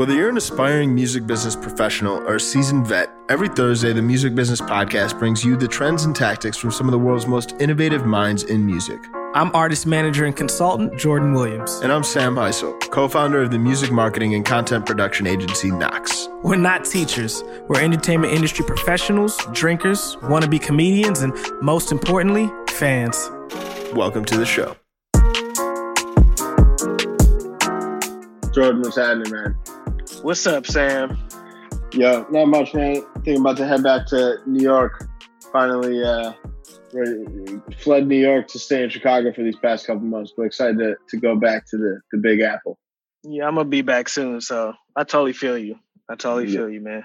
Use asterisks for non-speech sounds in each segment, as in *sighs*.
Whether you're an aspiring music business professional or a seasoned vet, every Thursday the Music Business Podcast brings you the trends and tactics from some of the world's most innovative minds in music. I'm artist manager and consultant Jordan Williams. And I'm Sam Heisel, co founder of the music marketing and content production agency Knox. We're not teachers, we're entertainment industry professionals, drinkers, wannabe comedians, and most importantly, fans. Welcome to the show. Jordan, what's happening, man? What's up, Sam? Yo, not much, man. Thinking about to head back to New York. Finally, uh, fled New York to stay in Chicago for these past couple months, but excited to, to go back to the, the Big Apple. Yeah, I'm gonna be back soon, so I totally feel you. I totally yeah. feel you, man.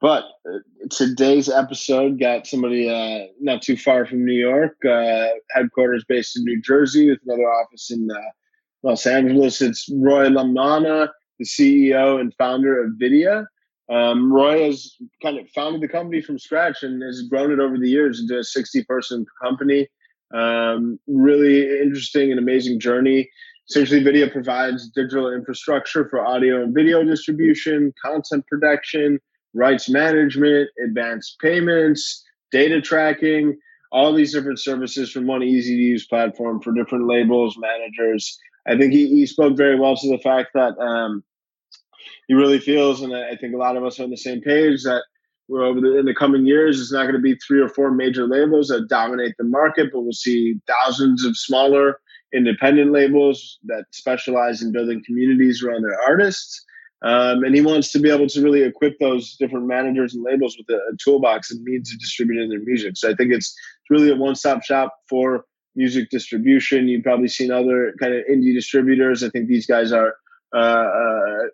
But uh, today's episode got somebody uh, not too far from New York, uh, headquarters based in New Jersey, with another office in uh, Los Angeles. It's Roy LaManna, the CEO and founder of Vydia. Um, Roy has kind of founded the company from scratch and has grown it over the years into a 60 person company. Um, really interesting and amazing journey. Essentially, Vydia provides digital infrastructure for audio and video distribution, content production, rights management, advanced payments, data tracking, all these different services from one easy to use platform for different labels, managers. I think he, he spoke very well to the fact that um, he really feels, and I think a lot of us are on the same page that we're over the, in the coming years, it's not going to be three or four major labels that dominate the market, but we'll see thousands of smaller independent labels that specialize in building communities around their artists. Um, and he wants to be able to really equip those different managers and labels with a, a toolbox and means of distributing their music. So I think it's, really a one-stop shop for music distribution. You've probably seen other kind of indie distributors. I think these guys are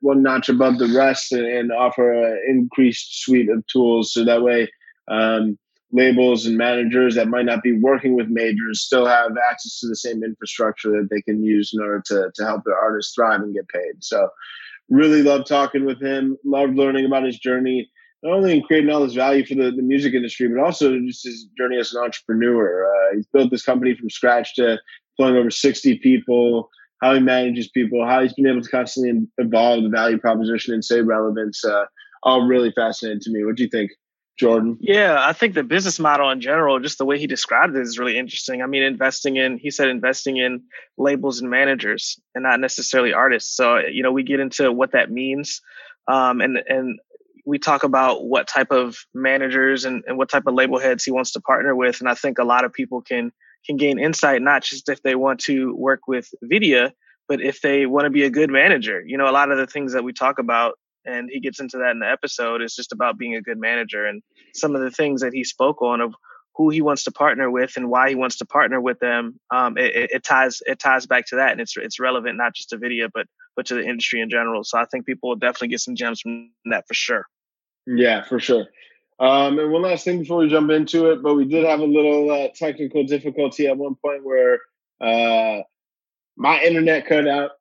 one notch above the rest and, and offer an increased suite of tools so that way um, labels and managers that might not be working with majors still have access to the same infrastructure that they can use in order to, to help their artists thrive and get paid. So, really love talking with him, loved learning about his journey, not only in creating all this value for the, the music industry, but also just his journey as an entrepreneur. Uh, he's built this company from scratch to employing over 60 people how he manages people, how he's been able to constantly evolve the value proposition and say relevance. Uh, all really fascinating to me. What do you think, Jordan? Yeah, I think the business model in general, just the way he described it, is really interesting. I mean, investing in, he said, investing in labels and managers, and not necessarily artists. So, you know, we get into what that means, um, and and we talk about what type of managers and, and what type of label heads he wants to partner with, and I think a lot of people can can gain insight not just if they want to work with Vydia, but if they want to be a good manager. You know, a lot of the things that we talk about, and he gets into that in the episode, is just about being a good manager. And some of the things that he spoke on of who he wants to partner with and why he wants to partner with them, um, it, it, ties it ties back to that, and it's it's relevant not just to Vydia, but but to the industry in general. So I think people will definitely get some gems from that for sure. Yeah, for sure. Um, and one last thing before we jump into it, but we did have a little uh, technical difficulty at one point where uh, my internet cut out.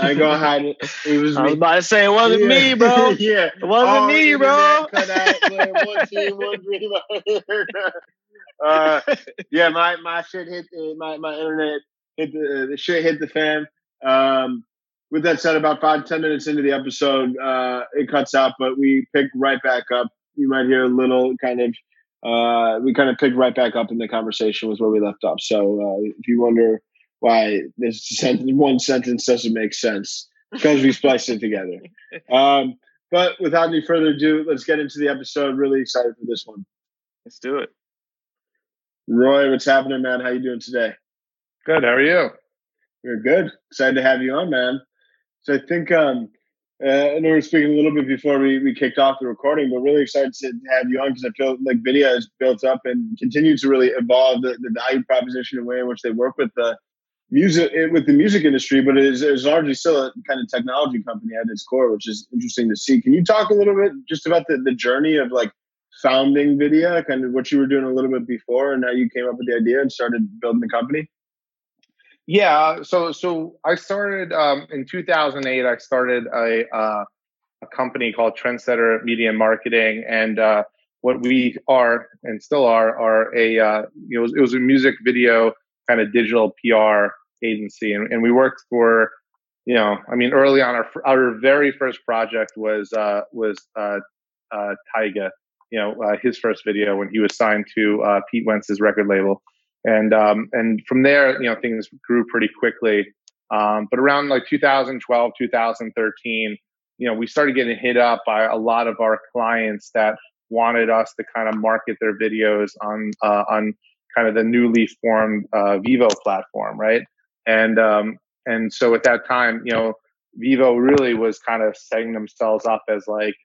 I go hide it. It was. *laughs* I was about to say it wasn't yeah. me, bro. *laughs* yeah, it wasn't me, bro. Cut out. one team, one dream. uh, yeah, my my shit hit the, my my internet hit the the shit hit the fan. Um, with that said, about five ten minutes into the episode, uh, it cuts out, but we pick right back up you might hear a little kind of uh, we kind of picked right back up in the conversation with where we left off. So uh, if you wonder why this *laughs* sentence, one sentence doesn't make sense, because we spliced it together. *laughs* Um, but without any further ado, let's get into the episode. Really excited for this one. Let's do it. Roy, what's happening, man? How you doing today? Good. How are you? We're good. Excited to have you on, man. So I think um, uh, know we were speaking a little bit before we, we kicked off the recording, but really excited to have you on because I feel like Vydia has built up and continues to really evolve the, the value proposition and way in which they work with the music eh, with the music industry, but it is, it is largely still a kind of technology company at its core, which is interesting to see. Can you talk a little bit just about the, the journey of like founding Vydia, kind of what you were doing a little bit before, and how you came up with the idea and started building the company? Yeah, so so I started um, in 2008. I started a uh, a company called Trendsetter Media and Marketing, and uh, what we are and still are are a uh, you know it was, a music video kind of digital PR agency, and, and we worked for you know, I mean, early on, our our very first project was uh, was uh, uh, Tyga. You know, uh, his first video when he was signed to uh, Pete Wentz's record label, and um, and from there, you know, things grew pretty quickly. Um, but around like 2012, 2013, you know, we started getting hit up by a lot of our clients that wanted us to kind of market their videos on uh, on kind of the newly formed uh, Vevo platform, right? And um, and so at that time, you know, Vevo really was kind of setting themselves up as like,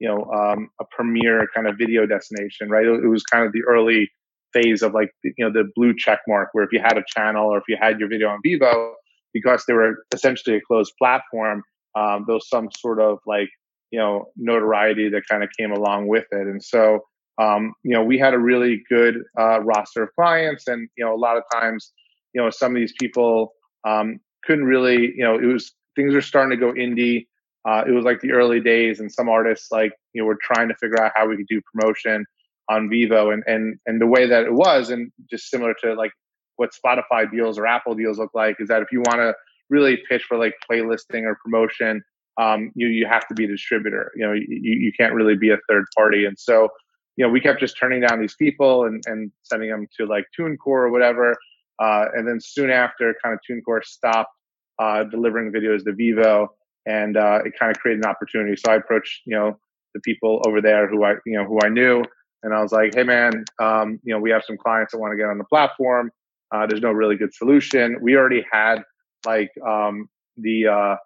you know, um, a premier kind of video destination, right? It, it was kind of the early phase of like, you know, the blue check mark, where if you had a channel or if you had your video on Vevo, because they were essentially a closed platform, um, there was some sort of like you know notoriety that kind of came along with it. And so um, you know we had a really good uh, roster of clients and you know a lot of times you know some of these people um, couldn't really you know it was things were starting to go indie uh, it was like the early days and some artists like you know were trying to figure out how we could do promotion on Vevo and and and the way that it was and just similar to like what spotify deals or apple deals look like is that if you want to really pitch for like playlisting or promotion um, you you have to be a distributor. You know, you, you can't really be a third party. And so, you know, we kept just turning down these people and, and sending them to like TuneCore or whatever. Uh, and then soon after, kind of TuneCore stopped uh, delivering videos to Vevo, and uh, it kind of created an opportunity. So I approached, you know, the people over there who I, you know, who I knew, and I was like, "Hey, man, um, you know, we have some clients that want to get on the platform. Uh, there's no really good solution. We already had like um, the uh,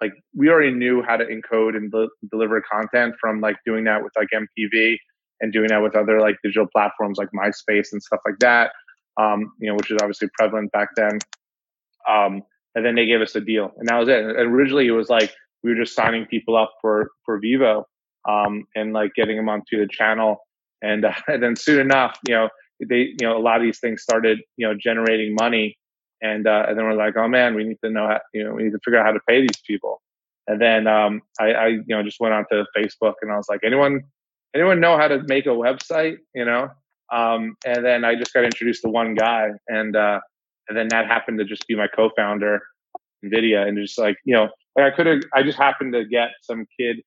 like we already knew how to encode and de- deliver content from like doing that with like MTV and doing that with other like digital platforms like MySpace and stuff like that. Um, you know, which is obviously prevalent back then. Um, and then they gave us a deal, and that was it. And originally, it was like we were just signing people up for for Vevo um, and like getting them onto the channel. And, uh, and *laughs* then soon enough, you know, they you know a lot of these things started you know generating money and uh, and then we're like, oh man, we need to know, how, you know, we need to figure out how to pay these people. And then um, I, I, you know, just went onto Facebook and I was like, anyone, anyone know how to make a website? You know, um, and then I just got introduced to one guy, and uh, and then that happened to just be my co-founder, Nvidia, and just like you know, like I could have, I just happened to get some kid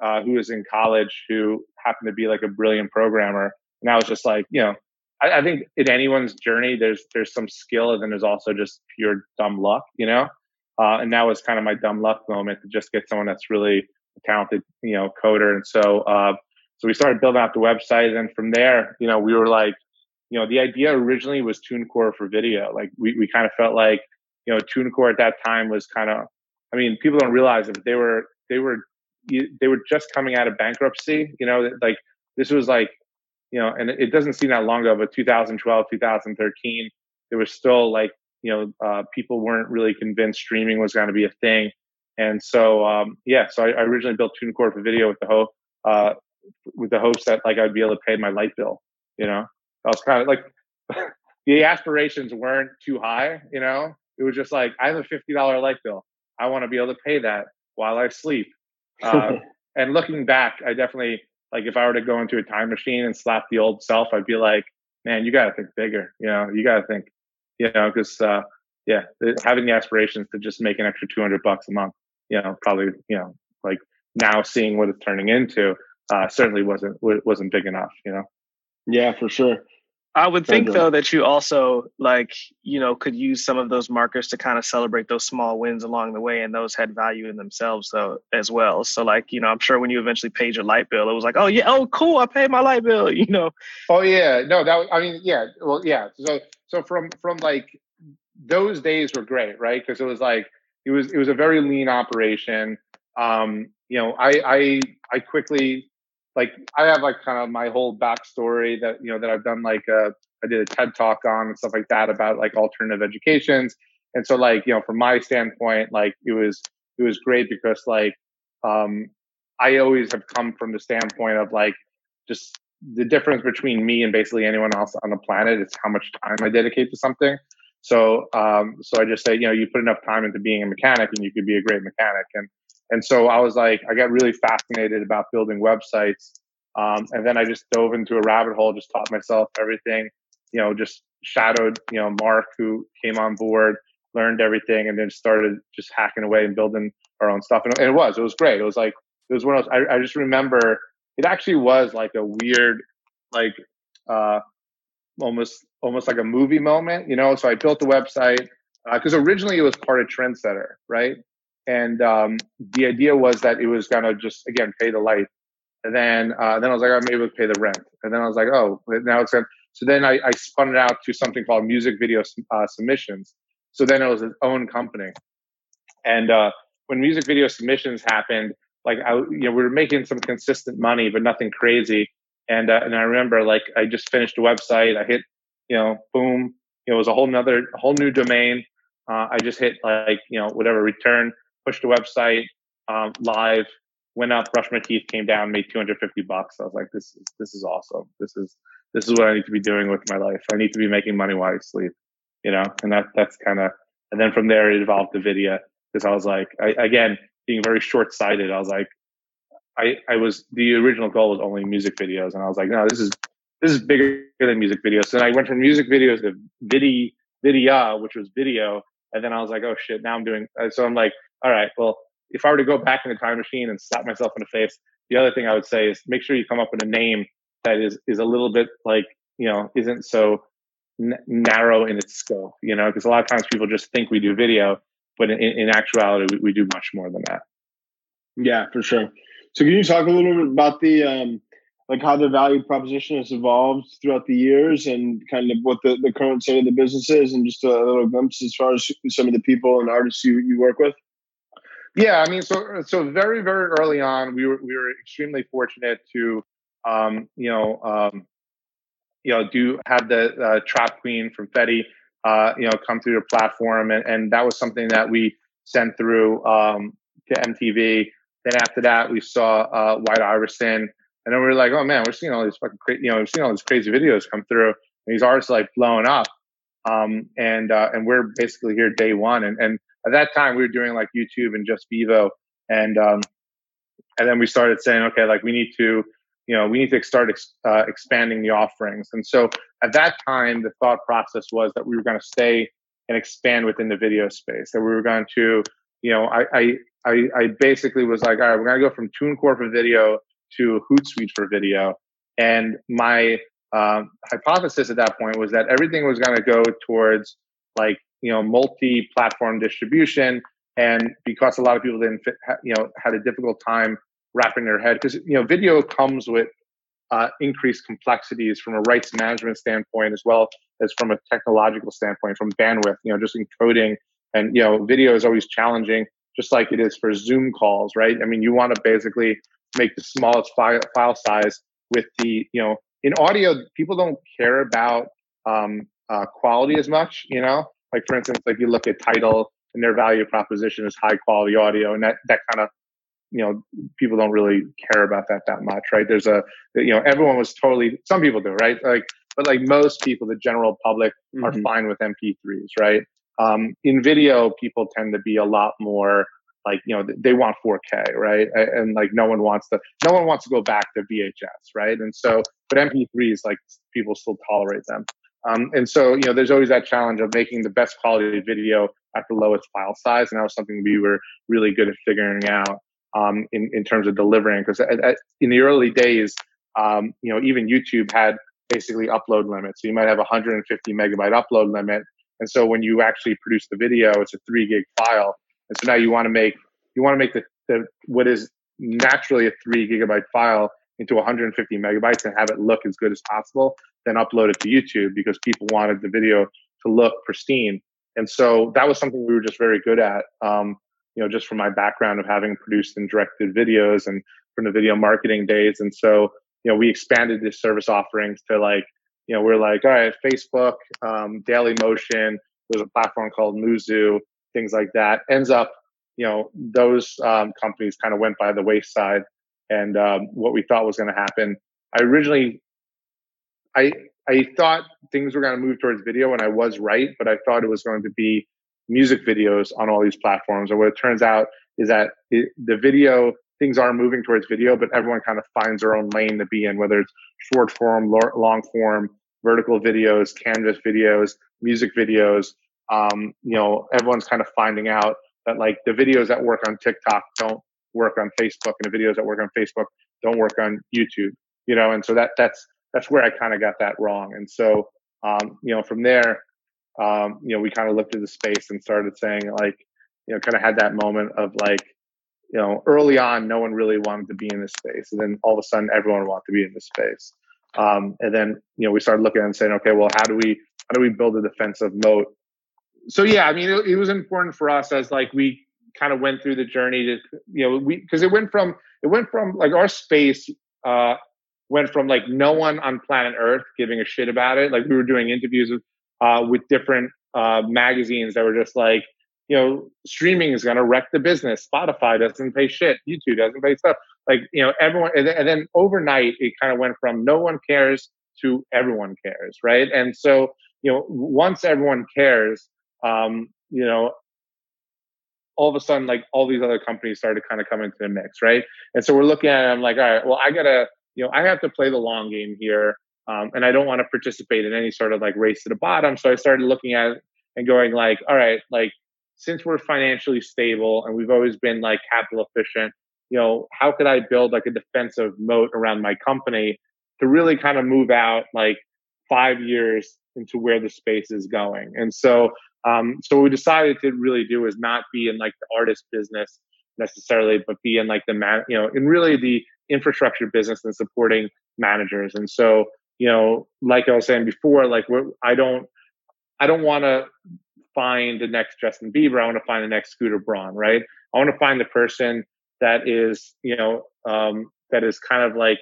uh, who was in college who happened to be like a brilliant programmer, and I was just like, you know, I, I, think in anyone's journey, there's there's some skill, and then there's also just pure dumb luck, you know. Uh, and that was kind of my dumb luck moment to just get someone that's really talented, you know, coder. And so, uh, so we started building out the website, and from there, you know, we were like, you know, the idea originally was TuneCore for video. Like we we kind of felt like, you know, TuneCore at that time was kind of, I mean, people don't realize it, but they were they were they were just coming out of bankruptcy. You know, like this was like you know, and it doesn't seem that long ago, but 2012, 2013, there was still like, you know, uh, people weren't really convinced streaming was going to be a thing. And so, um, yeah, so I, I, originally built TuneCore for video with the hope, uh, with the hopes that like I'd be able to pay my light bill. You know, I was kind of like *laughs* the aspirations weren't too high. You know, it was just like I have a fifty dollar light bill. I want to be able to pay that while I sleep. Uh, *laughs* and looking back, I definitely like if I were to go into a time machine and slap the old self, I'd be like, man, you got to think bigger. You know, you got to think, you know, because uh, yeah, having the aspirations to just make an extra 200 bucks a month, you know, probably, you know, like now seeing what it's turning into, uh, certainly wasn't wasn't big enough. You know. Yeah, for sure. I would think though that you also like you know could use some of those markers to kind of celebrate those small wins along the way, and those had value in themselves though as well. So like you know, I'm sure when you eventually paid your light bill, it was like, oh yeah, oh cool, I paid my light bill. *laughs* You know. Oh yeah, no, that I mean yeah, well yeah. So so from from like those days were great, right? Because it was like it was it was a very lean operation. Um, you know, I I I quickly like I have like kind of my whole backstory that you know that I've done like a uh, I did a TED talk on and stuff like that about like alternative educations. And so like, you know, from my standpoint, like it was it was great because like um I always have come from the standpoint of like just the difference between me and basically anyone else on the planet is how much time I dedicate to something. So um so I just say, you know, you put enough time into being a mechanic and you could be a great mechanic. And and so I was like, I got really fascinated about building websites. Um, and then I just dove into a rabbit hole, just taught myself everything, you know, just shadowed, you know, Mark who came on board learned everything, and then started just hacking away and building our own stuff. And, it was, it was great. It was like it was one of those. I, I just remember it actually was like a weird, like uh, almost almost like a movie moment, you know. So I built the website because uh, originally it was part of Trendsetter, right? And um, the idea was that it was gonna just again pay the light, and then uh, then I was like, I'm able to pay the rent, and then I was like, oh, now it's gonna. So then I, I spun it out to something called music video uh, submissions. So then it was its own company, and uh, when music video submissions happened, like I, you know, we were making some consistent money, but nothing crazy. And uh, and I remember like I just finished a website. I hit, you know, boom. It was a whole nother, whole new domain. Uh, I just hit like you know whatever return, pushed the website um, live, went up, brushed my teeth, came down, made 250 bucks. I was like, this is this is awesome. This is this is what I need to be doing with my life. I need to be making money while I sleep, you know. And that that's kind of and then from there it evolved to video because I was like, I, again, being very short sighted. I was like, I, I was the original goal was only music videos, and I was like, no, this is this is bigger than music videos. So I went from music videos to video, video, which was video, and then I was like, oh shit, now I'm doing. Uh, so I'm like, all right, well, if I were to go back in the time machine and slap myself in the face, the other thing I would say is make sure you come up with a name that is is a little bit like you know isn't so n- narrow in its scope. You know, because a lot of times people just think we do video, but in, in actuality, we, we, do much more than that. Yeah, for sure. So can you talk a little bit about the um, like how the value proposition has evolved throughout the years and kind of what the, the current state of the business is and just a little glimpse as far as some of the people and artists you, you work with? Yeah, I mean, so so very very early on, we were we were extremely fortunate to, um, you know, um, you know, do have the uh, Trap Queen from Fetty uh, you know, come through your platform. And, and that was something that we sent through um, to MTV. Then after that, we saw uh, White Iverson. And then we were like, oh man, we're seeing all these fucking crazy, you know, we're seeing all these crazy videos come through. And these artists like blowing up. Um, and, uh, and we're basically here day one. And, and at that time we were doing like YouTube and just Vevo. And, um, and then we started saying, okay, like we need to, you know, we need to start ex- uh, expanding the offerings. And so at that time, the thought process was that we were going to stay and expand within the video space. That we were going to, you know, I I I, I basically was like, all right, we're going to go from TuneCore for video to Hootsuite for video. And my um, hypothesis at that point was that everything was going to go towards like you know multi-platform distribution. And because a lot of people didn't fit, you know had a difficult time wrapping their head because you know video comes with uh, increased complexities from a rights management standpoint as well as from a technological standpoint from bandwidth you know just encoding. And you know video is always challenging just like it is for zoom calls right? I mean you want to basically make the smallest file, file size with the you know in audio people don't care about um, uh, quality as much you know like for instance like you look at Tidal and their value proposition is high quality audio and that that kind of you know people don't really care about that that much right? There's a you know everyone was totally some people do right? Like but like most people the general public mm-hmm. are fine with mp3s right? Um, in video people tend to be a lot more like you know they want 4k right? And like no one wants to no one wants to go back to vhs right? And so but mp3s like people still tolerate them um, and so you know there's always that challenge of making the best quality video at the lowest file size and that was something we were really good at figuring out um, in, in terms of delivering. Because in the early days, um, you know, even YouTube had basically upload limits. So you might have a 150 megabyte upload limit. And so when you actually produce the video, it's a three gig file. And so now you want to make, you want to make the, the, what is naturally a three gigabyte file into 150 megabytes and have it look as good as possible, then upload it to YouTube because people wanted the video to look pristine. And so that was something we were just very good at. Um, you know, just from my background of having produced and directed videos and from the video marketing days. And so, you know, we expanded this service offerings to like, you know, we're like, all right, Facebook, um, Daily Motion, there's a platform called Muzu, things like that. Ends up, you know, those um, companies kind of went by the wayside. And um, what we thought was going to happen, I originally, I I thought things were going to move towards video, and I was right, but I thought it was going to be music videos on all these platforms. And what it turns out is that it, the video things are moving towards video, but everyone kind of finds their own lane to be in, whether it's short form, long form, vertical videos, canvas videos, music videos. um, you know, everyone's kind of finding out that like the videos that work on TikTok don't work on Facebook, and the videos that work on Facebook don't work on YouTube. You know, and so that that's that's where I kind of got that wrong. And so, um, you know, from there, um, you know, we kind of looked at the space and started saying like, you know, kind of had that moment of like, you know, early on, no one really wanted to be in this space, and then all of a sudden, everyone wanted to be in this space. Um, and then, you know, we started looking and saying, okay, well, how do we how do we build a defensive moat? So yeah, I mean, it, it was important for us as like we kind of went through the journey to, you know, we because it went from it went from like our space uh, went from like no one on planet Earth giving a shit about it. Like we were doing interviews with uh, with different uh, magazines that were just like, you know, streaming is going to wreck the business. Spotify doesn't pay shit. YouTube doesn't pay stuff. Like, you know, everyone, and then, and then overnight, it kind of went from no one cares to everyone cares, right? And so, you know, once everyone cares, um, you know, all of a sudden, like all these other companies started kind of coming to the mix, right? And so we're looking at it, I'm like, all right, well, I gotta, you know, I have to play the long game here. Um, and I don't want to participate in any sort of like race to the bottom. So I started looking at it and going like, all right, like since we're financially stable and we've always been like capital efficient, you know, how could I build like a defensive moat around my company to really kind of move out like five years into where the space is going? And so, um, so what we decided to really do is not be in like the artist business necessarily, but be in like the man, you know, in really the infrastructure business and supporting managers. And so, you know, like I was saying before, like I don't, I don't want to find the next Justin Bieber. I want to find the next Scooter Braun, right? I want to find the person that is, you know, um, that is kind of like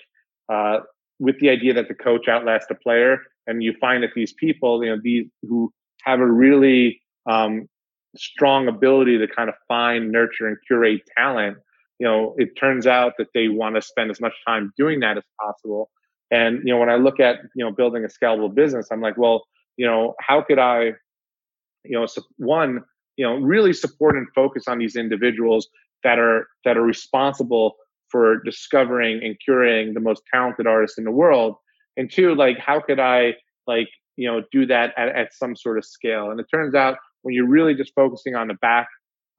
uh, with the idea that the coach outlasts the player, and you find that these people, you know, these who have a really um, strong ability to kind of find, nurture, and curate talent. You know, it turns out that they want to spend as much time doing that as possible and you know, when I look at you know building a scalable business, I'm like, well, you know, how could I, you know, one, you know, really support and focus on these individuals that are that are responsible for discovering and curating the most talented artists in the world, and two, like, how could I like you know do that at, at some sort of scale? And it turns out when you're really just focusing on the back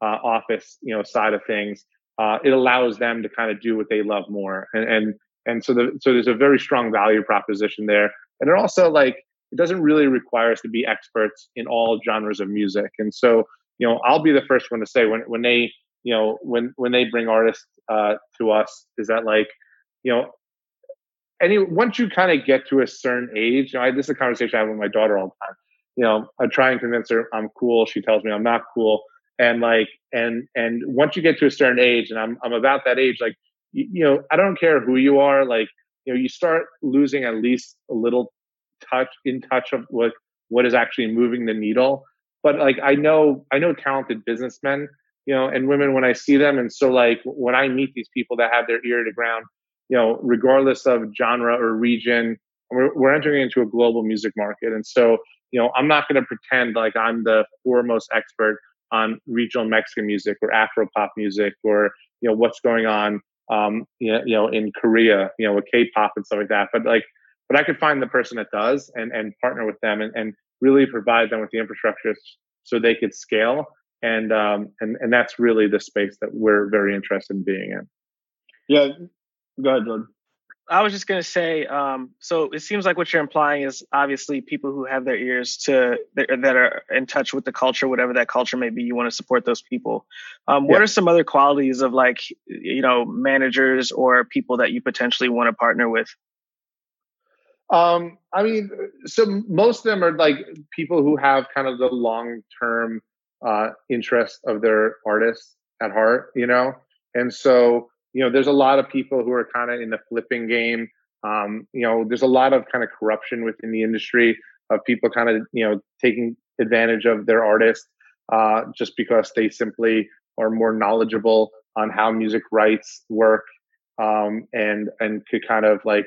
uh, office, you know, side of things, uh, it allows them to kind of do what they love more. And, and and so the, so there's a very strong value proposition there and it also like it doesn't really require us to be experts in all genres of music and so you know i'll be the first one to say when when they you know when when they bring artists uh, to us is that like you know any once you kind of get to a certain age you know I, this is a conversation i have with my daughter all the time you know i try and convince her i'm cool she tells me i'm not cool and like and and once you get to a certain age and i'm i'm about that age like you, you know, I don't care who you are. Like, you know, you start losing at least a little touch in touch of what what is actually moving the needle. But like, I know, I know talented businessmen, you know, and women when I see them. And so, like, when I meet these people that have their ear to ground, you know, regardless of genre or region, we're, we're entering into a global music market. And so, you know, I'm not going to pretend like I'm the foremost expert on regional Mexican music or Afro pop music or, you know, what's going on um, you know, in Korea, you know, with K-pop and stuff like that. But like, but I could find the person that does and and partner with them and, and really provide them with the infrastructure so they could scale. And um, and and that's really the space that we're very interested in being in. Yeah, go ahead, Jordan. I was just going to say, um, so it seems like what you're implying is obviously people who have their ears to that are in touch with the culture, whatever that culture may be. You want to support those people. Um, what yeah. are some other qualities of like you know managers or people that you potentially want to partner with? Um, I mean, so most of them are like people who have kind of the long term uh, interest of their artists at heart, you know, and so you know, there's a lot of people who are kind of in the flipping game. Um, you know, there's a lot of kind of corruption within the industry of people kind of, you know, taking advantage of their artists uh, just because they simply are more knowledgeable on how music rights work um, and and could kind of like,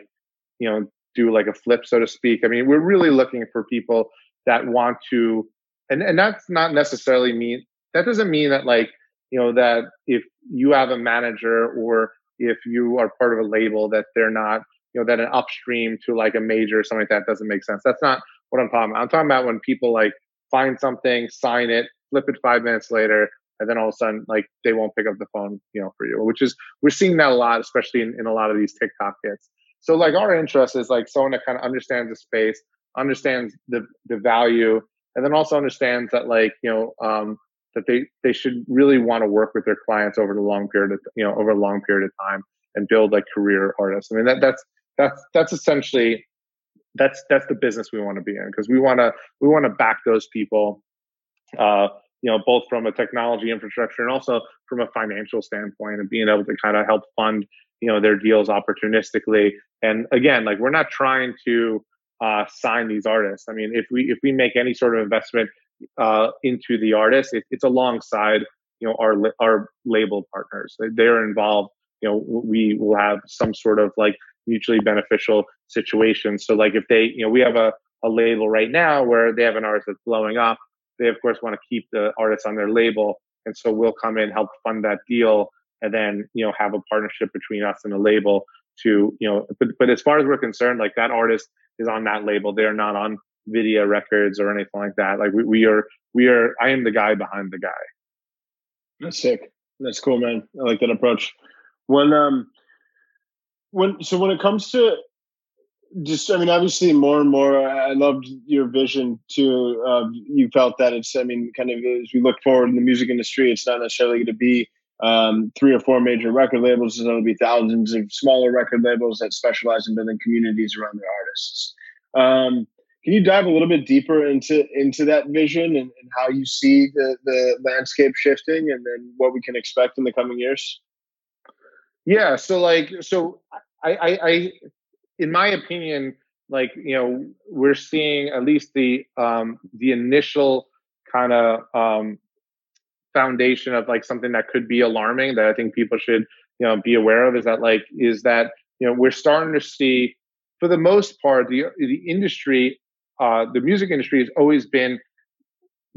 you know, do like a flip, so to speak. I mean, we're really looking for people that want to, and and that's not necessarily mean that doesn't mean that like you know that if you have a manager or if you are part of a label that they're not you know that an upstream to like a major or something like that doesn't make sense that's not what i'm talking about i'm talking about when people like find something, sign it, flip it five minutes later, and then all of a sudden, like they won't pick up the phone, you know, for you. Which is we're seeing that a lot, especially in, in a lot of these TikTok hits. So like our interest is like someone that kind of understands the space, understands the the value, and then also understands that like you know um, that they they should really want to work with their clients over the long period of you know over a long period of time and build like career artists. I mean that that's that's that's essentially that's that's the business we want to be in because we want to we want to back those people uh you know both from a technology infrastructure and also from a financial standpoint and being able to kind of help fund you know their deals opportunistically and again like we're not trying to uh, sign these artists i mean if we if we make any sort of investment uh, into the artist it, it's alongside you know our our label partners. They're involved you know we will have some sort of like mutually beneficial situation. So like if they you know we have a, a label right now where they have an artist that's blowing up they of course want to keep the artist on their label. And so we'll come in help fund that deal and then you know have a partnership between us and the label to you know but, but as far as we're concerned like that artist is on that label. They're not on Vydia records or anything like that. Like we, we are we are i am the guy behind the guy. That's sick. That's cool man. I like that approach. When um when so when it comes to just i mean obviously more and more i loved your vision too uh, you felt that it's i mean kind of as we look forward in the music industry it's not necessarily going to be um, three or four major record labels. Going to be thousands of smaller record labels that specialize in building communities around their artists. Um, can you dive a little bit deeper into into that vision and, and how you see the the landscape shifting and then what we can expect in the coming years? Yeah so like so I, I, I in my opinion, like you know, we're seeing at least the um, the initial kind of um, foundation of like something that could be alarming that I think people should you know be aware of is that like is that you know we're starting to see for the most part the the industry uh, the music industry has always been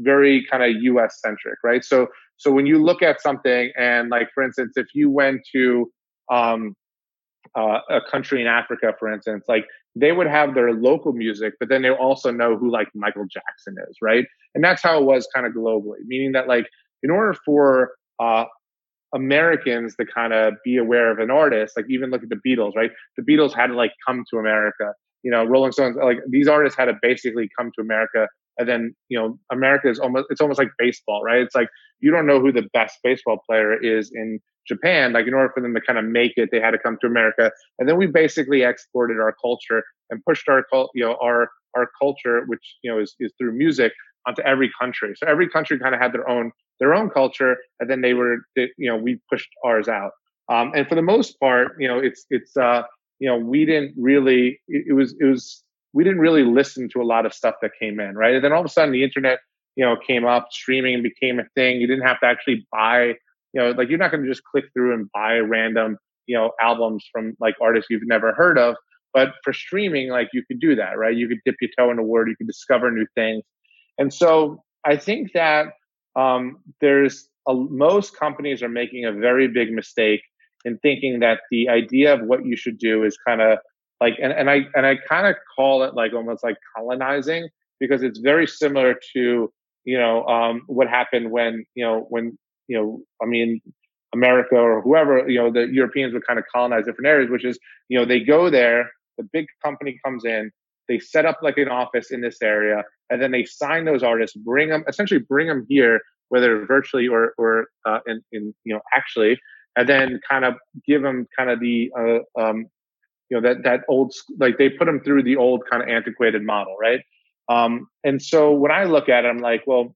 very kind of US centric right so so when you look at something and like for instance if you went to um, uh, a country in Africa, for instance, like they would have their local music, but then they also know who like Michael Jackson is, right? And that's how it was kind of globally, meaning that like in order for uh, Americans to kind of be aware of an artist, like even look at the Beatles, right? The Beatles had to like come to America. You know, Rolling Stones, like these artists had to basically come to America. And then, you know, America is almost, it's almost like baseball, right? It's like you don't know who the best baseball player is in Japan, like in order for them to kind of make it, they had to come to America. And then we basically exported our culture and pushed our you know our our culture, which you know is is through music, onto every country. So every country kind of had their own their own culture, and then they were they, you know we pushed ours out. Um, and for the most part, you know it's it's uh you know we didn't really it, it was it was we didn't really listen to a lot of stuff that came in, right? And then all of a sudden the internet you know came up, streaming became a thing. You didn't have to actually buy you know, like you're not going to just click through and buy random, you know, albums from like artists you've never heard of. But for streaming, like you could do that, right? You could dip your toe in the word, you could discover new things. And so I think that um, there's a, most companies are making a very big mistake in thinking that the idea of what you should do is kind of like, and, and I and I kind of call it like almost like colonizing because it's very similar to you know um, what happened when you know when you know, I mean, America or whoever, you know, the Europeans would kind of colonize different areas, which is, you know, they go there, the big company comes in, they set up like an office in this area, and then they sign those artists, bring them, essentially bring them here, whether virtually or or uh, in, in you know actually, and then kind of give them kind of the uh, um, you know that that old like they put them through the old kind of antiquated model, right? Um, and so when I look at it, I'm like, well,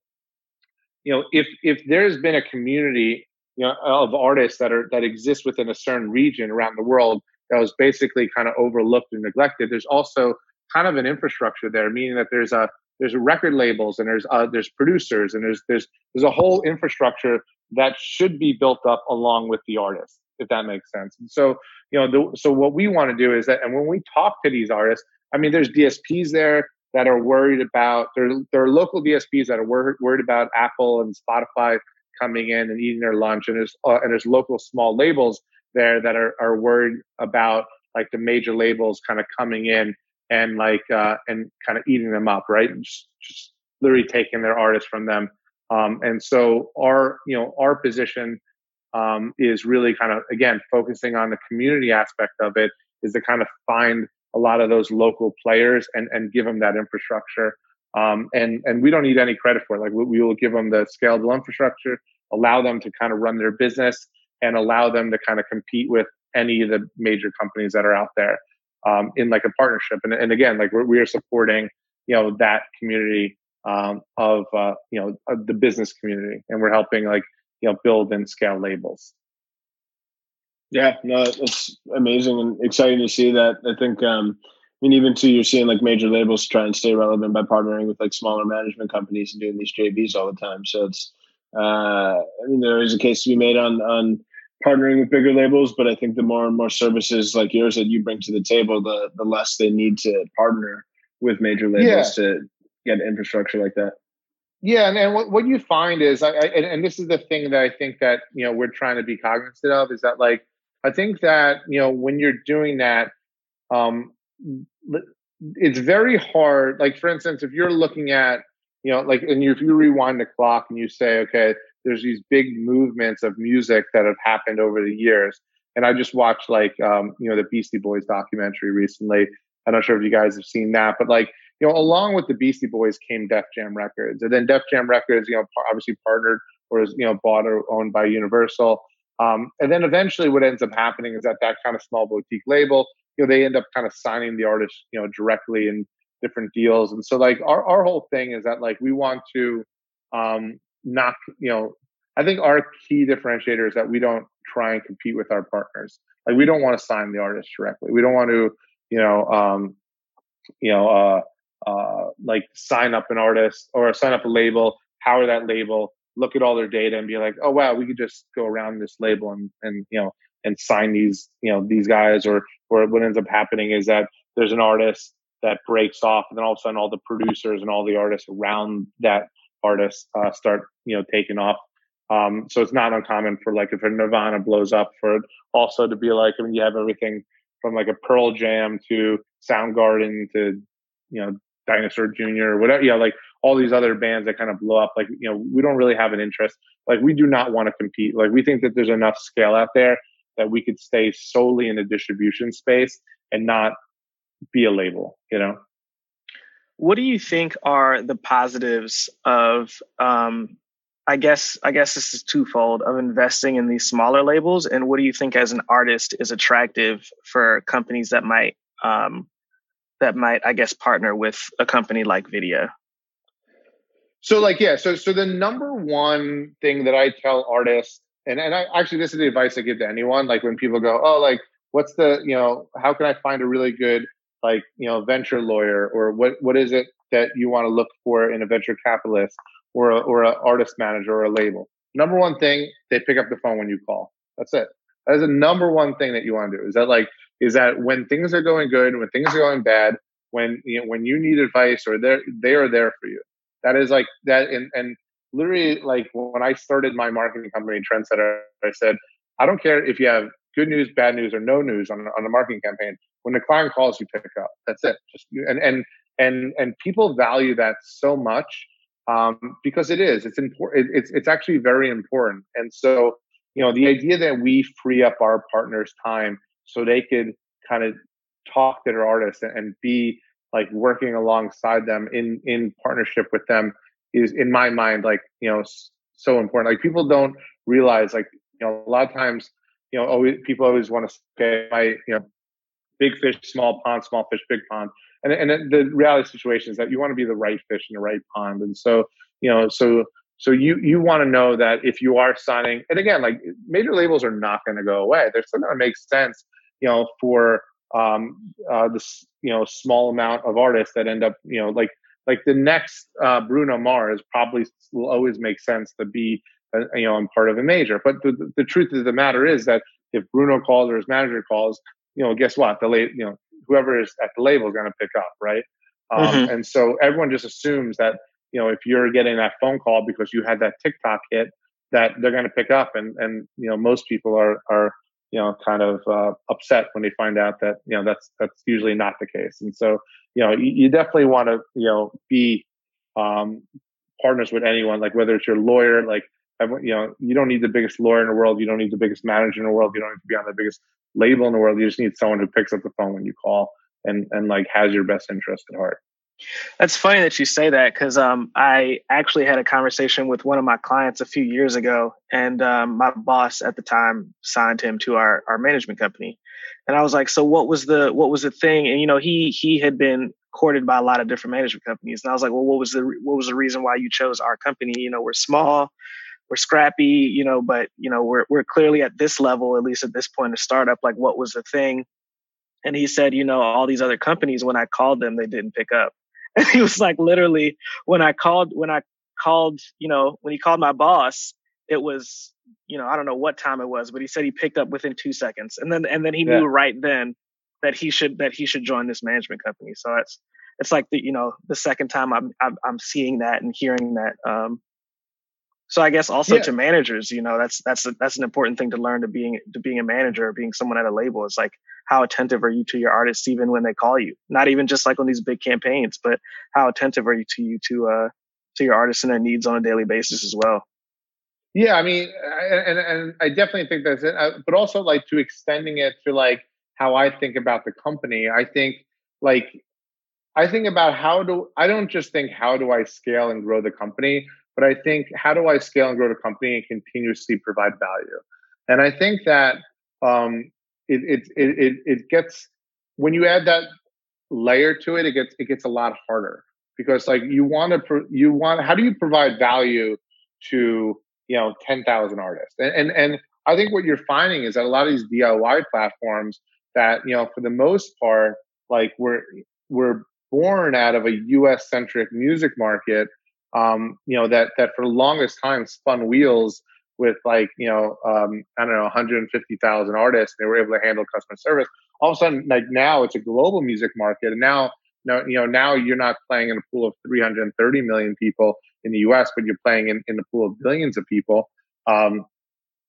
you know, if if there's been a community, you know, of artists that are that exist within a certain region around the world that was basically kind of overlooked and neglected, there's also kind of an infrastructure there, meaning that there's a there's record labels and there's uh, there's producers and there's there's there's a whole infrastructure that should be built up along with the artist, if that makes sense. And so you know, the, so what we want to do is that, and when we talk to these artists, I mean, there's DSPs there, that are worried about there, there are local DSPs that are wor- worried about Apple and Spotify coming in and eating their lunch, and there's uh, and there's local small labels there that are are worried about like the major labels kind of coming in and like uh, and kind of eating them up, right? Just, just literally taking their artists from them. Um, and so our, you know, our position um, is really kind of again focusing on the community aspect of it is to kind of find a lot of those local players and and give them that infrastructure. Um, and and we don't need any credit for it. Like we, we will give them the scalable infrastructure, allow them to kind of run their business, and allow them to kind of compete with any of the major companies that are out there um, in like a partnership. And, and again, like we're, we are supporting you know that community um, of uh, you know of the business community, and we're helping like you know build and scale labels. Yeah, no, it's amazing and exciting to see that. I think, um, I mean, even too, you're seeing like major labels try and stay relevant by partnering with like smaller management companies and doing these JVs all the time. So it's, uh, I mean, there is a case to be made on on partnering with bigger labels, but I think the more and more services like yours that you bring to the table, the the less they need to partner with major labels yeah. to get infrastructure like that. Yeah, and, and what, what you find is, I, I and, and this is the thing that I think that you know we're trying to be cognizant of is that like I think that you know when you're doing that, um, it's very hard. Like for instance, if you're looking at you know like and you, if you rewind the clock and you say, okay, there's these big movements of music that have happened over the years, and I just watched like um, you know the Beastie Boys documentary recently. I'm not sure if you guys have seen that, but like you know, along with the Beastie Boys came Def Jam Records, and then Def Jam Records, you know, obviously partnered or is you know bought or owned by Universal. Um, and then eventually, what ends up happening is that that kind of small boutique label, you know, they end up kind of signing the artist, you know, directly in different deals. And so, like, our our whole thing is that like we want to um, not, you know, I think our key differentiator is that we don't try and compete with our partners. Like, we don't want to sign the artist directly. We don't want to, you know, um, you know, uh, uh, like sign up an artist or sign up a label, power that label, look at all their data and be like, oh wow, we could just go around this label and and you know and sign these you know these guys. Or or what ends up happening is that there's an artist that breaks off and then all of a sudden all the producers and all the artists around that artist uh, start you know taking off. Um, so it's not uncommon for like if a nirvana blows up for it also to be like i mean you have everything from like a pearl jam to soundgarden to you know Dinosaur Jr. or whatever, yeah, like all these other bands that kind of blow up. Like, you know, we don't really have an interest. Like, we do not want to compete. Like, we think that there's enough scale out there that we could stay solely in the distribution space and not be a label, you know? What do you think are the positives of, um, I guess, I guess this is twofold of investing in these smaller labels, and what do you think as an artist is attractive for companies that might um, that might, I guess, partner with a company like Vydia? So, like, yeah, so so the number one thing that I tell artists, and and I actually this is the advice I give to anyone, like when people go, oh, like, what's the, you know, how can I find a really good like, you know, venture lawyer, or what what is it that you want to look for in a venture capitalist, or a, or an artist manager or a label? Number one thing, they pick up the phone when you call. That's it. That is the number one thing that you want to do. Is that like is that when things are going good, when things are going bad, when you know when you need advice or they're they are there for you. That is like that and and literally like when I started my marketing company Trendsetter, I said, I don't care if you have good news, bad news, or no news on on a marketing campaign. When the client calls, you pick up. That's it. Just and and and and people value that so much um, because it is. It's important. It's it's actually very important. And so you know the idea that we free up our partners' time so they could kind of talk to their artists and, and be like working alongside them in in partnership with them is in my mind like you know so important. Like people don't realize like you know a lot of times you know always people always want to say my you know big fish small pond small fish big pond. And and the reality situation is that you want to be the right fish in the right pond. And so you know so so you you want to know that if you are signing and again like major labels are not going to go away. They're still going to make sense you know, for um, uh, this, you know, small amount of artists that end up, you know, like like the next uh, Bruno Mars probably will always make sense to be, uh, you know, I'm part of a major. But the, the truth of the matter is that if Bruno calls or his manager calls, you know, guess what? The late, you know, whoever is at the label is going to pick up, right? Um, mm-hmm. And so everyone just assumes that you know if you're getting that phone call because you had that TikTok hit, that they're going to pick up, and and you know most people are are you know kind of uh, upset when they find out that you know that's that's usually not the case and so you know you, you definitely want to you know be um, partners with anyone, like whether it's your lawyer, like you know, you don't need the biggest lawyer in the world, you don't need the biggest manager in the world, you don't need to be on the biggest label in the world. You just need someone who picks up the phone when you call and and like has your best interest at heart. That's funny that you say that because um, I actually had a conversation with one of my clients a few years ago, and um, my boss at the time signed him to our our management company, and I was like, "So what was the what was the thing?" And you know, he he had been courted by a lot of different management companies, and I was like, "Well, what was the what was the reason why you chose our company? You know, we're small, we're scrappy, you know, but you know, we're we're clearly at this level, at least at this point, a startup. Like, what was the thing?" And he said, "You know, all these other companies, when I called them, they didn't pick up." *laughs* And he was like, literally, when I called, when I called, you know, when he called my boss, it was, you know, I don't know what time it was, but he said he picked up within two seconds, and then and then he yeah. knew right then that he should that he should join this management company. So that's it's like the you know the second time I'm I'm, I'm seeing that and hearing that. Um, so I guess also yeah. to managers, you know, that's that's a, that's an important thing to learn to being to being a manager or being someone at a label. It's like how attentive are you to your artists even when they call you? Not even just like on these big campaigns, but how attentive are you to you to uh to your artists and their needs on a daily basis as well? Yeah, I mean, and and I definitely think that's it. Uh, but also like to extending it to like how I think about the company. I think like I think about how do I don't just think how do I scale and grow the company, but I think how do I scale and grow the company and continuously provide value. And I think that um, it, it it it gets when you add that layer to it, it gets it gets a lot harder. Because like you want to you want how do you provide value to you know 10,000 artists? And, and and I think what you're finding is that a lot of these DIY platforms that you know for the most part like we're we're born out of a US centric music market um you know that that for the longest time spun wheels with like you know um, I don't know 150,000 artists. They were able to handle customer service. All of a sudden, like now, it's a global music market, and now no, you know now you're not playing in a pool of 330 million people in the U.S., but you're playing in in the pool of billions of people. Um,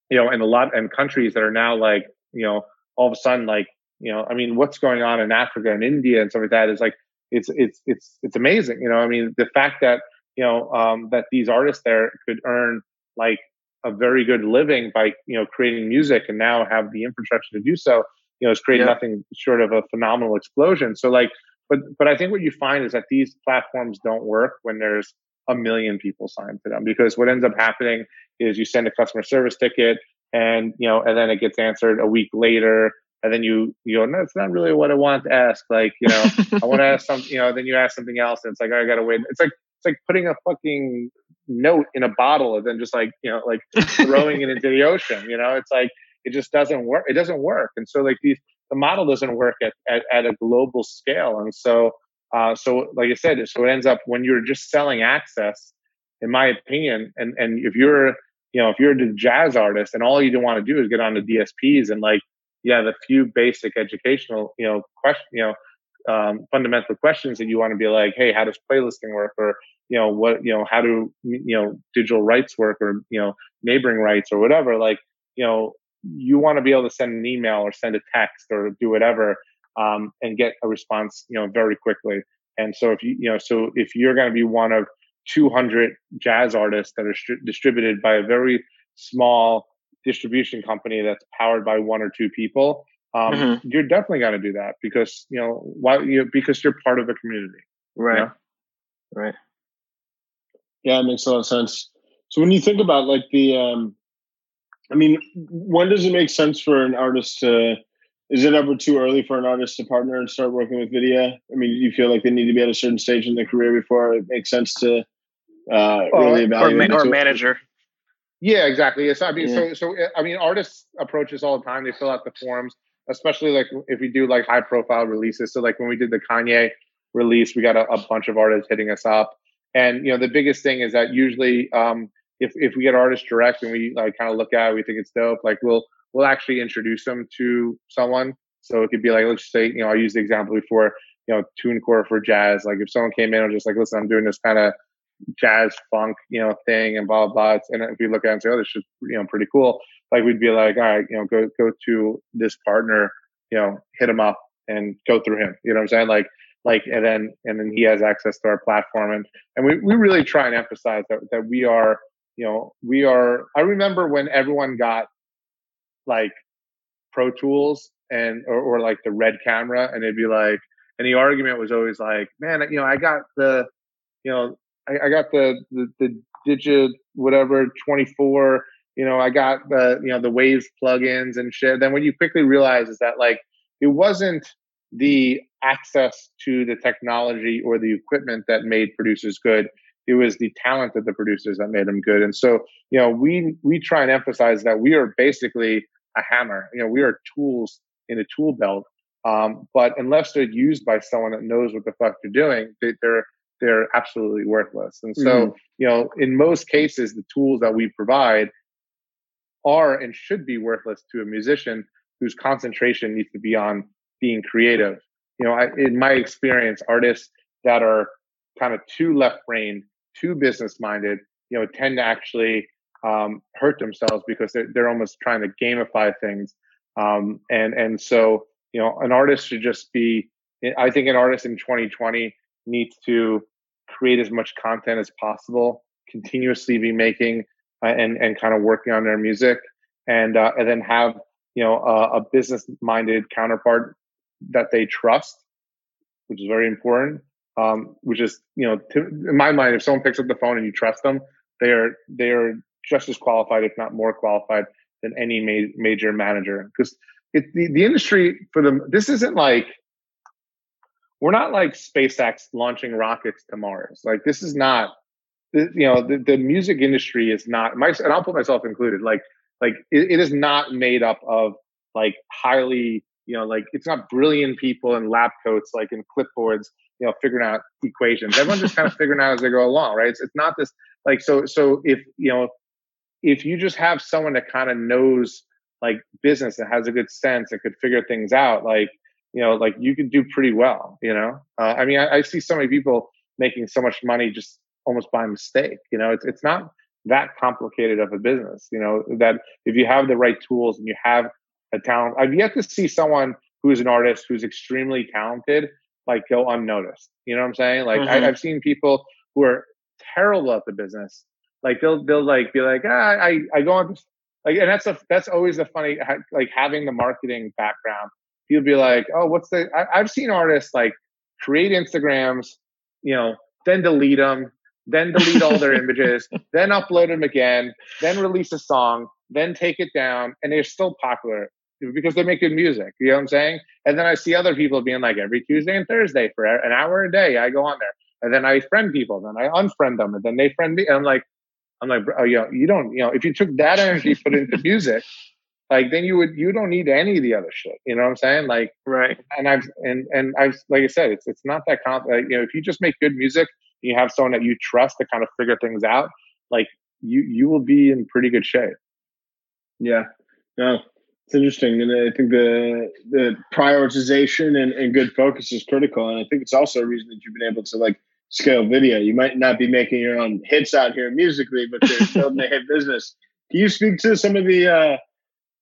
you know, and a lot and countries that are now like you know all of a sudden like you know I mean what's going on in Africa and India and stuff like that is like it's it's it's it's amazing. You know, I mean the fact that you know um, that these artists there could earn like a very good living by you know creating music and now have the infrastructure to do so you know it's created yeah. nothing short of a phenomenal explosion so like but but i think what you find is that these platforms don't work when there's a million people signed to them because what ends up happening is you send a customer service ticket and you know and then it gets answered a week later and then you you go no it's not really what i want to ask like you know i want to ask something you know then you ask something else and it's like oh, i gotta wait it's like it's like putting a fucking note in a bottle and then just like you know like throwing it into the ocean you know? It's like it just doesn't work it doesn't work. And so like these the model doesn't work at, at, at a global scale. And so uh, so like i said so it ends up when you're just selling access in my opinion and and if you're you know if you're a jazz artist and all you want to do is get on the dsps and like have a few basic educational you know question you know um, fundamental questions that you want to be like hey how does playlisting work? or you know what you know how do you know digital rights work or you know neighboring rights or whatever like you know you want to be able to send an email or send a text or do whatever um, and get a response you know very quickly and so if you you know so if you're going to be one of 200 jazz artists that are stri- distributed by a very small distribution company that's powered by one or two people um, mm-hmm. you're definitely going to do that because you know why you know, because you're part of a community right you know? right yeah, it makes a lot of sense. So when you think about like the, um, I mean, when does it make sense for an artist to? Is it ever too early for an artist to partner and start working with Vydia? I mean, do you feel like they need to be at a certain stage in their career before it makes sense to uh, really evaluate or, or manager. Yeah, exactly. Yes, I mean, yeah. so so I mean, artists approach this all the time. They fill out the forms, especially like if we do like high profile releases. So like when we did the Kanye release, we got a, a bunch of artists hitting us up. And you know, the biggest thing is that usually, um, if if we get artists direct and we like kind of look at it, we think it's dope. Like we'll we'll actually introduce them to someone. So it could be like, let's say, you know, I used the example before, you know, TuneCore for jazz. Like if someone came in and was just like, listen, I'm doing this kind of jazz funk, you know, thing and blah blah. blah. And if we look at it and say, oh, this is you know pretty cool, like we'd be like, all right, you know, go go to this partner, you know, hit him up and go through him. You know what I'm saying? Like like and then and then he has access to our platform. And and we, we really try and emphasize that that we are you know we are i remember when everyone got like pro tools and or, or like the red camera and it'd be like and the argument was always like man you know i got the you know i, I got the, the the digit whatever 24 you know i got the you know the waves plugins and shit. Then what you quickly realize is that like it wasn't the access to the technology or the equipment that made producers good it was the talent of the producers that made them good. And so you know we we try and emphasize that we are basically a hammer. You know we are tools in a tool belt um, but unless they're used by someone that knows what the fuck they're doing they, they're they're absolutely worthless. And so mm. you know in most cases the tools that we provide are and should be worthless to a musician whose concentration needs to be on being creative. You know, I, in my experience, artists that are kind of too left brained, too business minded, you know, tend to actually um, hurt themselves because they're, they're almost trying to gamify things. Um, and and so you know, an artist should just be. I think an artist in 2020 needs to create as much content as possible, continuously be making uh, and and kind of working on their music, and uh, and then have you know a, a business minded counterpart that they trust, which is very important. Um, which is, you know, to, in my mind, if someone picks up the phone and you trust them, they are they are just as qualified, if not more qualified, than any ma- major manager. Because the, the industry for them, this isn't like we're not like SpaceX launching rockets to Mars. Like this is not, you know, the, the music industry is not my, and I'll put myself included. Like, like it, it is not made up of like highly you know, like it's not brilliant people in lab coats, like in clipboards, you know, figuring out equations. Everyone's just kind of figuring out as they go along, right? It's, it's not this like so. So if you know, if you just have someone that kind of knows like business and has a good sense and could figure things out, like you know, like you could do pretty well. You know, uh, I mean, I, I see so many people making so much money just almost by mistake. You know, it's it's not that complicated of a business. You know, that if you have the right tools and you have a talent. I've yet to see someone who's an artist who's extremely talented like go unnoticed. You know what I'm saying? Like mm-hmm. I, have seen people who are terrible at the business. Like they'll they'll like be like ah, I I go on like and that's a that's always a funny like having the marketing background. You'll be like oh what's the I, I've seen artists like create Instagrams, you know, then delete them, then delete all their *laughs* images, then upload them again, then release a song, then take it down, and they're still popular because they make good music. You know what I'm saying? And then I see other people being like every Tuesday and Thursday for an hour a day, I go on there. And then I friend people, then I unfriend them, and then they friend me. And I'm like, I'm like, oh, you know, you don't, you know, if you took that energy, put into *laughs* music, like then you would, you don't need any of the other shit. You know what I'm saying? Like, right. And I've, and and I've, like I said, it's it's not that complicated. You know, if you just make good music, you have someone that you trust to kind of figure things out, like you you will be in pretty good shape. Yeah. No, it's interesting, and I think the the prioritization and, and good focus is critical. And I think it's also a reason that you've been able to like scale Vydia. You might not be making your own hits out here musically, but you're *laughs* building a hit business. Can you speak to some of the uh,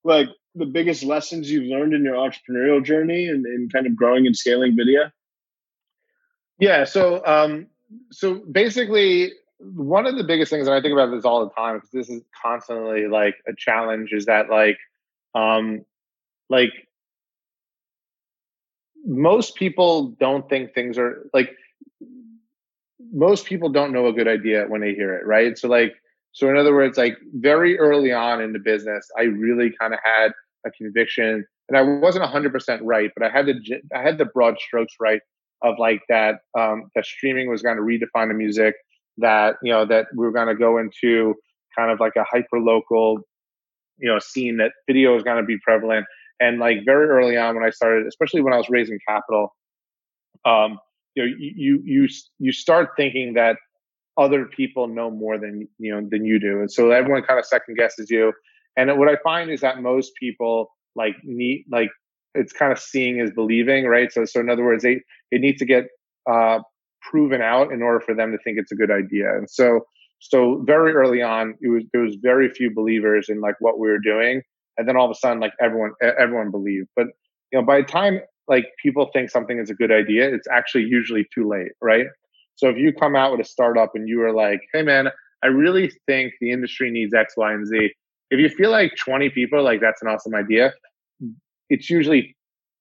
like the biggest lessons you've learned in your entrepreneurial journey and, and kind of growing and scaling Vydia? Yeah. So um, so basically one of the biggest things, and I think about this all the time because this is constantly like a challenge, is that like um, like most people don't think things are like most people don't know a good idea when they hear it, right? So like so in other words, like very early on in the business, I really kind of had a conviction, and I wasn't hundred percent right, but I had the I had the broad strokes right of like that um, that streaming was going to redefine the music, that you know that we were going to go into kind of like a hyper local you know scene that video is going to be prevalent. And like very early on when i started especially when i was raising capital um you know you you you start thinking that other people know more than you know than you do. And so everyone kind of second guesses you. And what i find is that most people like need like it's kind of seeing is believing right? So so in other words they it needs to get uh proven out in order for them to think it's a good idea. And so so very early on, it was there was very few believers in like what we were doing, and then all of a sudden, like everyone everyone believed. But you know, by the time like people think something is a good idea, it's actually usually too late, right? So if you come out with a startup and you are like, hey man, I really think the industry needs X, Y, and Z. If you feel like 20 people like that's an awesome idea, it's usually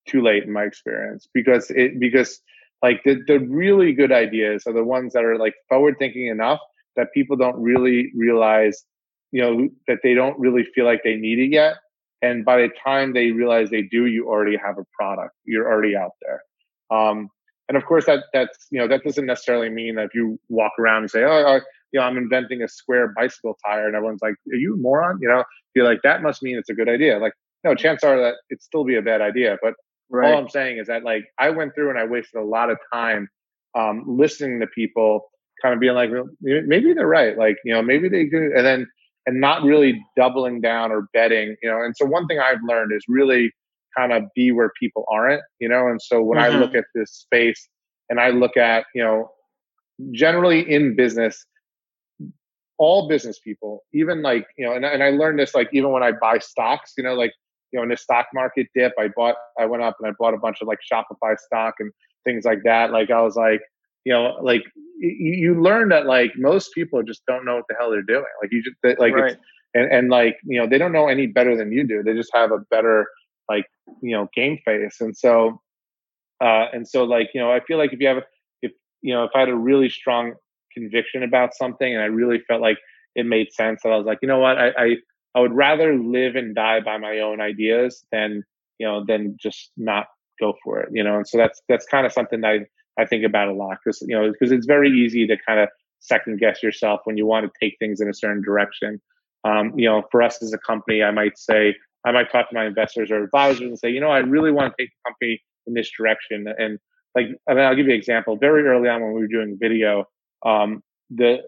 too late in my experience because it because like the, the really good ideas are the ones that are like forward thinking enough that people don't really realize you know that they don't really feel like they need it yet. And by the time they realize they do you already have a product. You're already out there. Um, and of course that that's you know that doesn't necessarily mean that if you walk around and say oh, oh you know i'm inventing a square bicycle tire and everyone's like are you a moron? You know be like that must mean it's a good idea. Like no chances are that it'd still be a bad idea. But right. all i'm saying is that like i went through and i wasted a lot of time um, listening to people kind of being like well, maybe they're right like you know maybe they do and then and not really doubling down or betting, you know. And so one thing I've learned is really kind of be where people aren't, you know. And so when mm-hmm. I look mm-hmm. at this space and I look at, you know, generally in business, all business people, even like, you know, and, and I learned this like even when I buy stocks, you know, like, you know, in the stock market dip, I bought, I went up and I bought a bunch of like Shopify stock and things like that. Like I was like, you know, like you, you learn that like most people just don't know what the hell they're doing. Like you just like right. it's and, and like you know they don't know any better than you do. They just have a better like you know game face, and so uh, and so like you know I feel like if you have if you know if I had a really strong conviction about something and I really felt like it made sense that I was like you know what I I, I would rather live and die by my own ideas than you know than just not go for it you know and so that's that's kind of something that I I think about a lot because you know because it's very easy to kind of second guess yourself when you want to take things in a certain direction. Um, you know, for us as a company, I might say I might talk to my investors or advisors and say, you know, I really want to take the company in this direction. And like, I mean, I'll give you an example. Very early on when we were doing video, um, the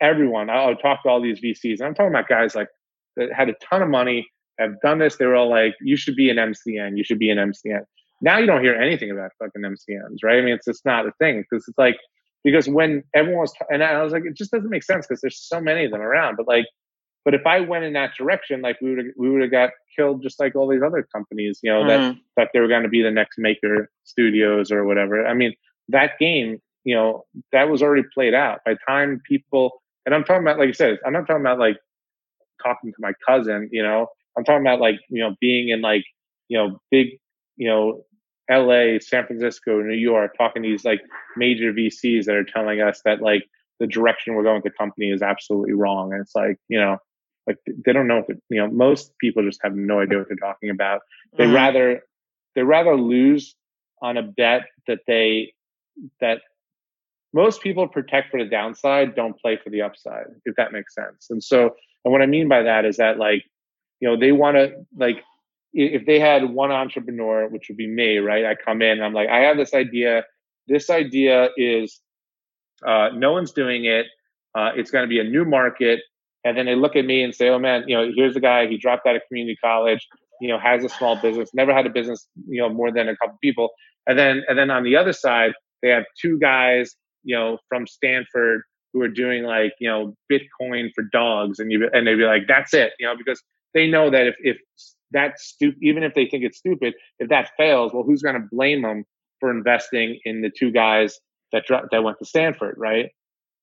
everyone I would talk to all these VCs, and I'm talking about guys like that had a ton of money, have done this. They were all like, you should be an MCN, you should be an MCN. Now you don't hear anything about fucking MCNs, right? I mean, it's just not a thing because it's like because when everyone was and I was like, it just doesn't make sense because there's so many of them around. But like, but if I went in that direction, like we would we would have got killed just like all these other companies, you know, mm-hmm. that that they were going to be the next maker studios or whatever. I mean, that game, you know, that was already played out by time people. And I'm talking about, like you said, I'm not talking about like talking to my cousin, you know, I'm talking about like you know being in like you know big you know, LA, San Francisco, New York, talking to these like major VCs that are telling us that like the direction we're going with the company is absolutely wrong. And it's like, you know, like they don't know what you know, most people just have no idea what they're talking about. They mm-hmm. rather, they rather lose on a bet that they, that most people protect for the downside, don't play for the upside, if that makes sense. And so, and what I mean by that is that like, you know, they want to like if they had one entrepreneur, which would be me, right? I come in, I'm like, I have this idea. This idea is uh, no one's doing it. Uh, it's going to be a new market. And then they look at me and say, oh man, you know, here's a guy, he dropped out of community college, you know, has a small business, never had a business, you know, more than a couple people. And then, and then on the other side, they have two guys, you know, from Stanford who are doing like, you know, Bitcoin for dogs. And you, and they'd be like, that's it, you know, because they know that if, if that's stupid. Even if they think it's stupid, if that fails, well, who's going to blame them for investing in the two guys that that went to Stanford, right?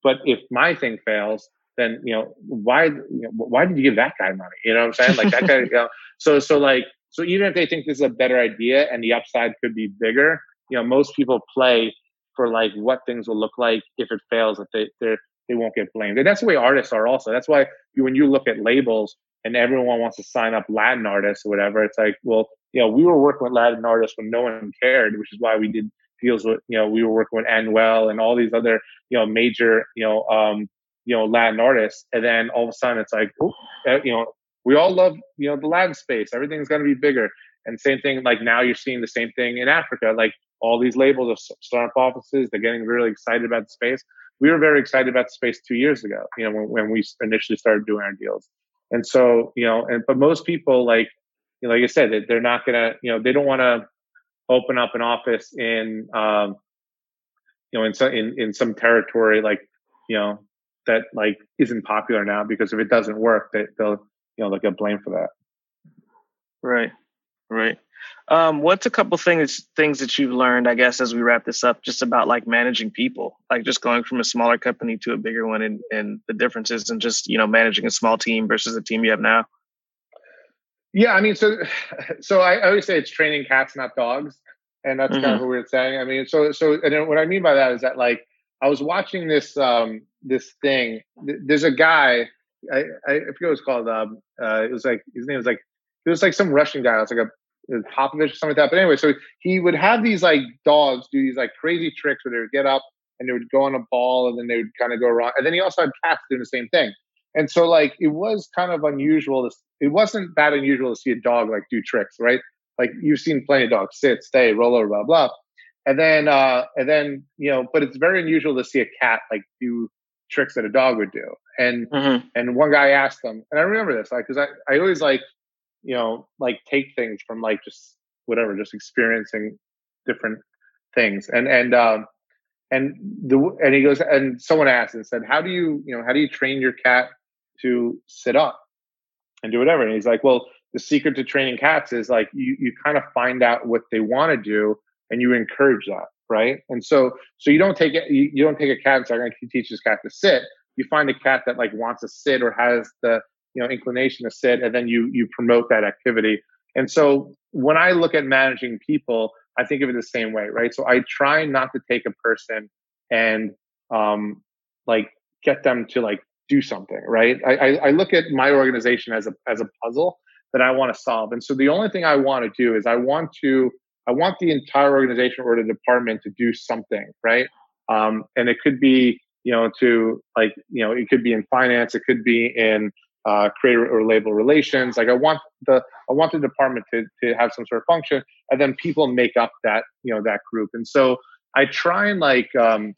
But if my thing fails, then you know why you know, why did you give that guy money? You know what I'm saying? Like that guy. You know, *laughs* so so like so even if they think this is a better idea and the upside could be bigger, you know most people play for like what things will look like if it fails. That they they they won't get blamed. And that's the way artists are also. That's why when you look at labels, and everyone wants to sign up Latin artists or whatever. It's like, well, you know, we were working with Latin artists when no one cared, which is why we did deals with, you know, we were working with Anuel and all these other, you know, major, you know, um, you know, Latin artists. And then all of a sudden it's like, uh, you know, we all love, you know, the Latin space. Everything's going to be bigger. And same thing, like now you're seeing the same thing in Africa. Like all these labels of startup offices, they're getting really excited about the space. We were very excited about the space two years ago, you know, when, when we initially started doing our deals. And so, you know, and but most people like, you know, like I said, they're not gonna, you know, they don't want to open up an office in, um, you know, in some in, in some territory like, you know, that like isn't popular now because if it doesn't work, they, they'll, you know, they'll get blamed for that. Right, right. Um, what's a couple things things that you've learned, I guess, as we wrap this up, just about like managing people, like just going from a smaller company to a bigger one, and, and the differences, and just you know managing a small team versus the team you have now. Yeah, I mean, so *sighs* so I, always say it's training cats, not dogs, and that's mm-hmm. kind of what we're saying. I mean, so so and what I mean by that is that like I was watching this um this thing. There's a guy I I forget what it's called. Um, uh, it was like his name was like it was like some Russian guy. It was like a Popovich or something like that. But anyway, so he would have these like dogs do these like crazy tricks where they would get up and they would go on a ball and then they would kind of go around. And then he also had cats doing the same thing. And so like it was kind of unusual. To, it wasn't that unusual to see a dog like do tricks, right? Like you've seen plenty of dogs sit, stay, roll over, blah blah. And then uh and then you know, but it's very unusual to see a cat like do tricks that a dog would do. And mm-hmm. and one guy asked them, and I remember this, like, because I I always like you know, like take things from like just whatever, just experiencing different things. And and um and the and he goes and someone asked and said, How do you, you know, how do you train your cat to sit up and do whatever? And he's like, Well, the secret to training cats is like you you kind of find out what they want to do and you encourage that right and so so you don't take it you, you don't take a cat and say i'm going to teach this cat to sit you find a cat that like wants to sit or has the you know inclination to sit and then you you promote that activity. And so when i look at managing people i think of it the same way right? So i try not to take a person and um like get them to like do something right? I i, I look at my organization as a as a puzzle that i want to solve. And so the only thing i want to do is i want to i want the entire organization or the department to do something right? Um and it could be you know to like you know it could be in finance it could be in uh, creator or label relations. Like I want the I want the department to to have some sort of function, and then people make up that you know that group. And so I try and like um,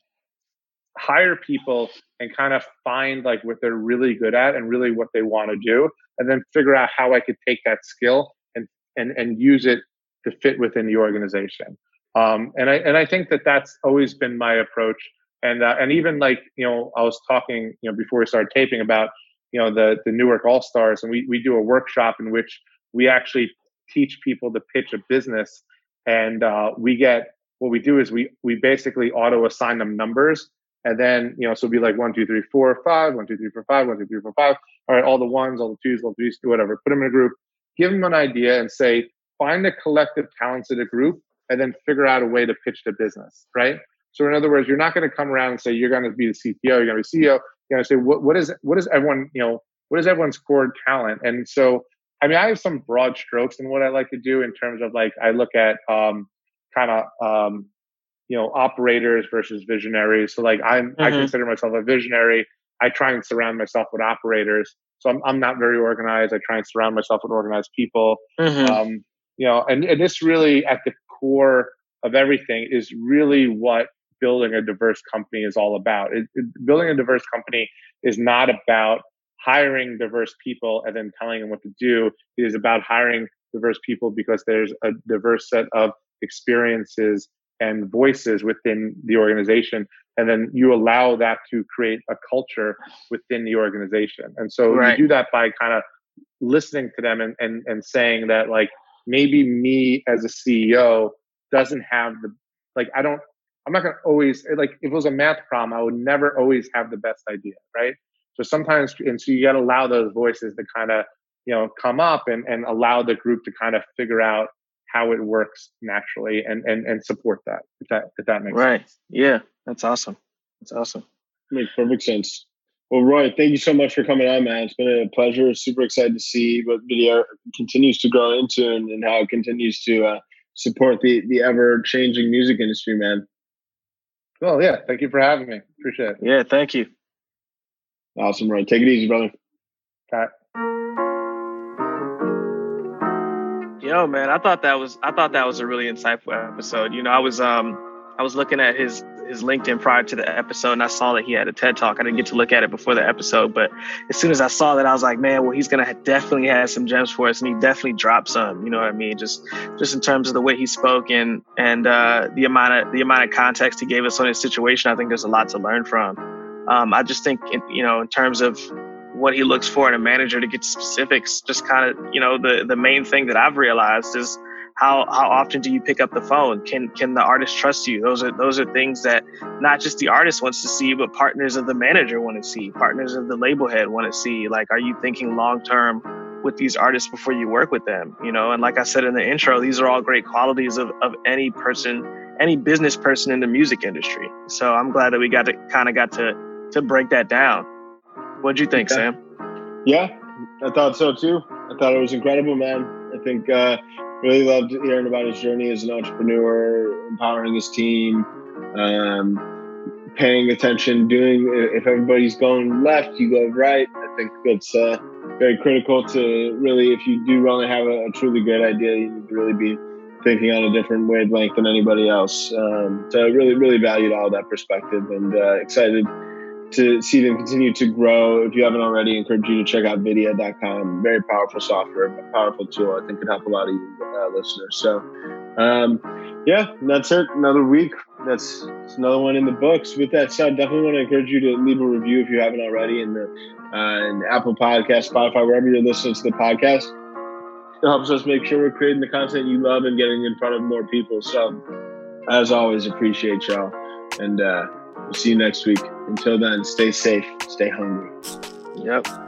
hire people and kind of find like what they're really good at and really what they want to do, and then figure out how I could take that skill and and and use it to fit within the organization. Um, and I and I think that that's always been my approach. And uh, and even like you know I was talking you know before we started taping about you know the the Newark All Stars, and we we do a workshop in which we actually teach people to pitch a business, and uh, we get what we do is we we basically auto assign them numbers, and then you know so it'll be like one two three four five, one two three four five, one two three four five. All right, all the ones, all the twos, all the threes, whatever. Put them in a group, give them an idea, and say find the collective talents of the group, and then figure out a way to pitch the business, right? So in other words, you're not going to come around and say you're going to be the CTO, you're going to be CEO you know, say what what is what is everyone you know what is everyone's core talent? And so, I mean, I have some broad strokes in what I like to do in terms of like I look at um, kind of um, you know operators versus visionaries. So like I'm mm-hmm. I consider myself a visionary. I try and surround myself with operators. So I'm I'm not very organized. I try and surround myself with organized people. Mm-hmm. Um, you know, and, and this really at the core of everything is really what building a diverse company is all about. It, it, building a diverse company is not about hiring diverse people and then telling them what to do. It is about hiring diverse people because there's a diverse set of experiences and voices within the organization. And then you allow that to create a culture within the organization. And so right. you do that by kind of listening to them and, and, and saying that like maybe me as a CEO doesn't have the like I don't I'm not going to always like if it was a math problem, I would never always have the best idea, right? So sometimes, and so you got to allow those voices to kind of you know come up and and allow the group to kind of figure out how it works naturally and and and support that if that if that makes right. sense. Yeah, that's awesome. That's awesome. Makes perfect sense. Well, Roy, thank you so much for coming on, man. It's been a pleasure. Super excited to see what Vydia continues to grow into and, and how it continues to uh, support the the ever changing music industry, man. Well, yeah. Thank you for having me. Appreciate it. Yeah, thank you. Awesome, Roy. Take it easy, brother. Okay. Yo, man, I thought that was I thought that was a really insightful episode. You know, I was um I was looking at his his LinkedIn prior to the episode, and I saw that he had a TED talk. I didn't get to look at it before the episode, but as soon as I saw that, I was like, man, well, he's gonna definitely have some gems for us, and he definitely dropped some. You know what I mean? Just just in terms of the way he spoke and and uh, the amount of the amount of context he gave us on his situation. I think there's a lot to learn from. Um, I just think, you know, in terms of what he looks for in a manager to get specifics, just kind of, you know, the the main thing that I've realized is how how often do you pick up the phone? Can can the artist trust you? Those are those are things that not just the artist wants to see but partners of the manager want to see partners of the label head want to see. Like are you thinking long term with these artists before you work with them you know? And like i said in the intro these are all great qualities of, of any person any business person in the music industry. So i'm glad that we got to kind of got to to break that down. What'd you think sam? Yeah i thought so too. I thought it was incredible man. I think uh really loved hearing about his journey as an entrepreneur empowering his team um, paying attention doing if everybody's going left you go right i think that's uh very critical to really, if you do really have a, a, truly great idea, you need to really be thinking on a different wavelength than anybody else. Um, so I really, really valued all that perspective and uh, excited to see them continue to grow. If you haven't already, I encourage you to check out Vydia.com. Very powerful software, powerful tool. I think could help a lot of you uh, listeners. So, um, yeah, that's it. Another week. That's, that's, another one in the books. With that said, definitely want to encourage you to leave a review if you haven't already in the uh, and Apple Podcast, Spotify, wherever you're listening to the podcast. It helps us make sure we're creating the content you love and getting in front of more people. So, as always, appreciate y'all. And uh, we'll see you next week. Until then, stay safe, stay hungry. Yep.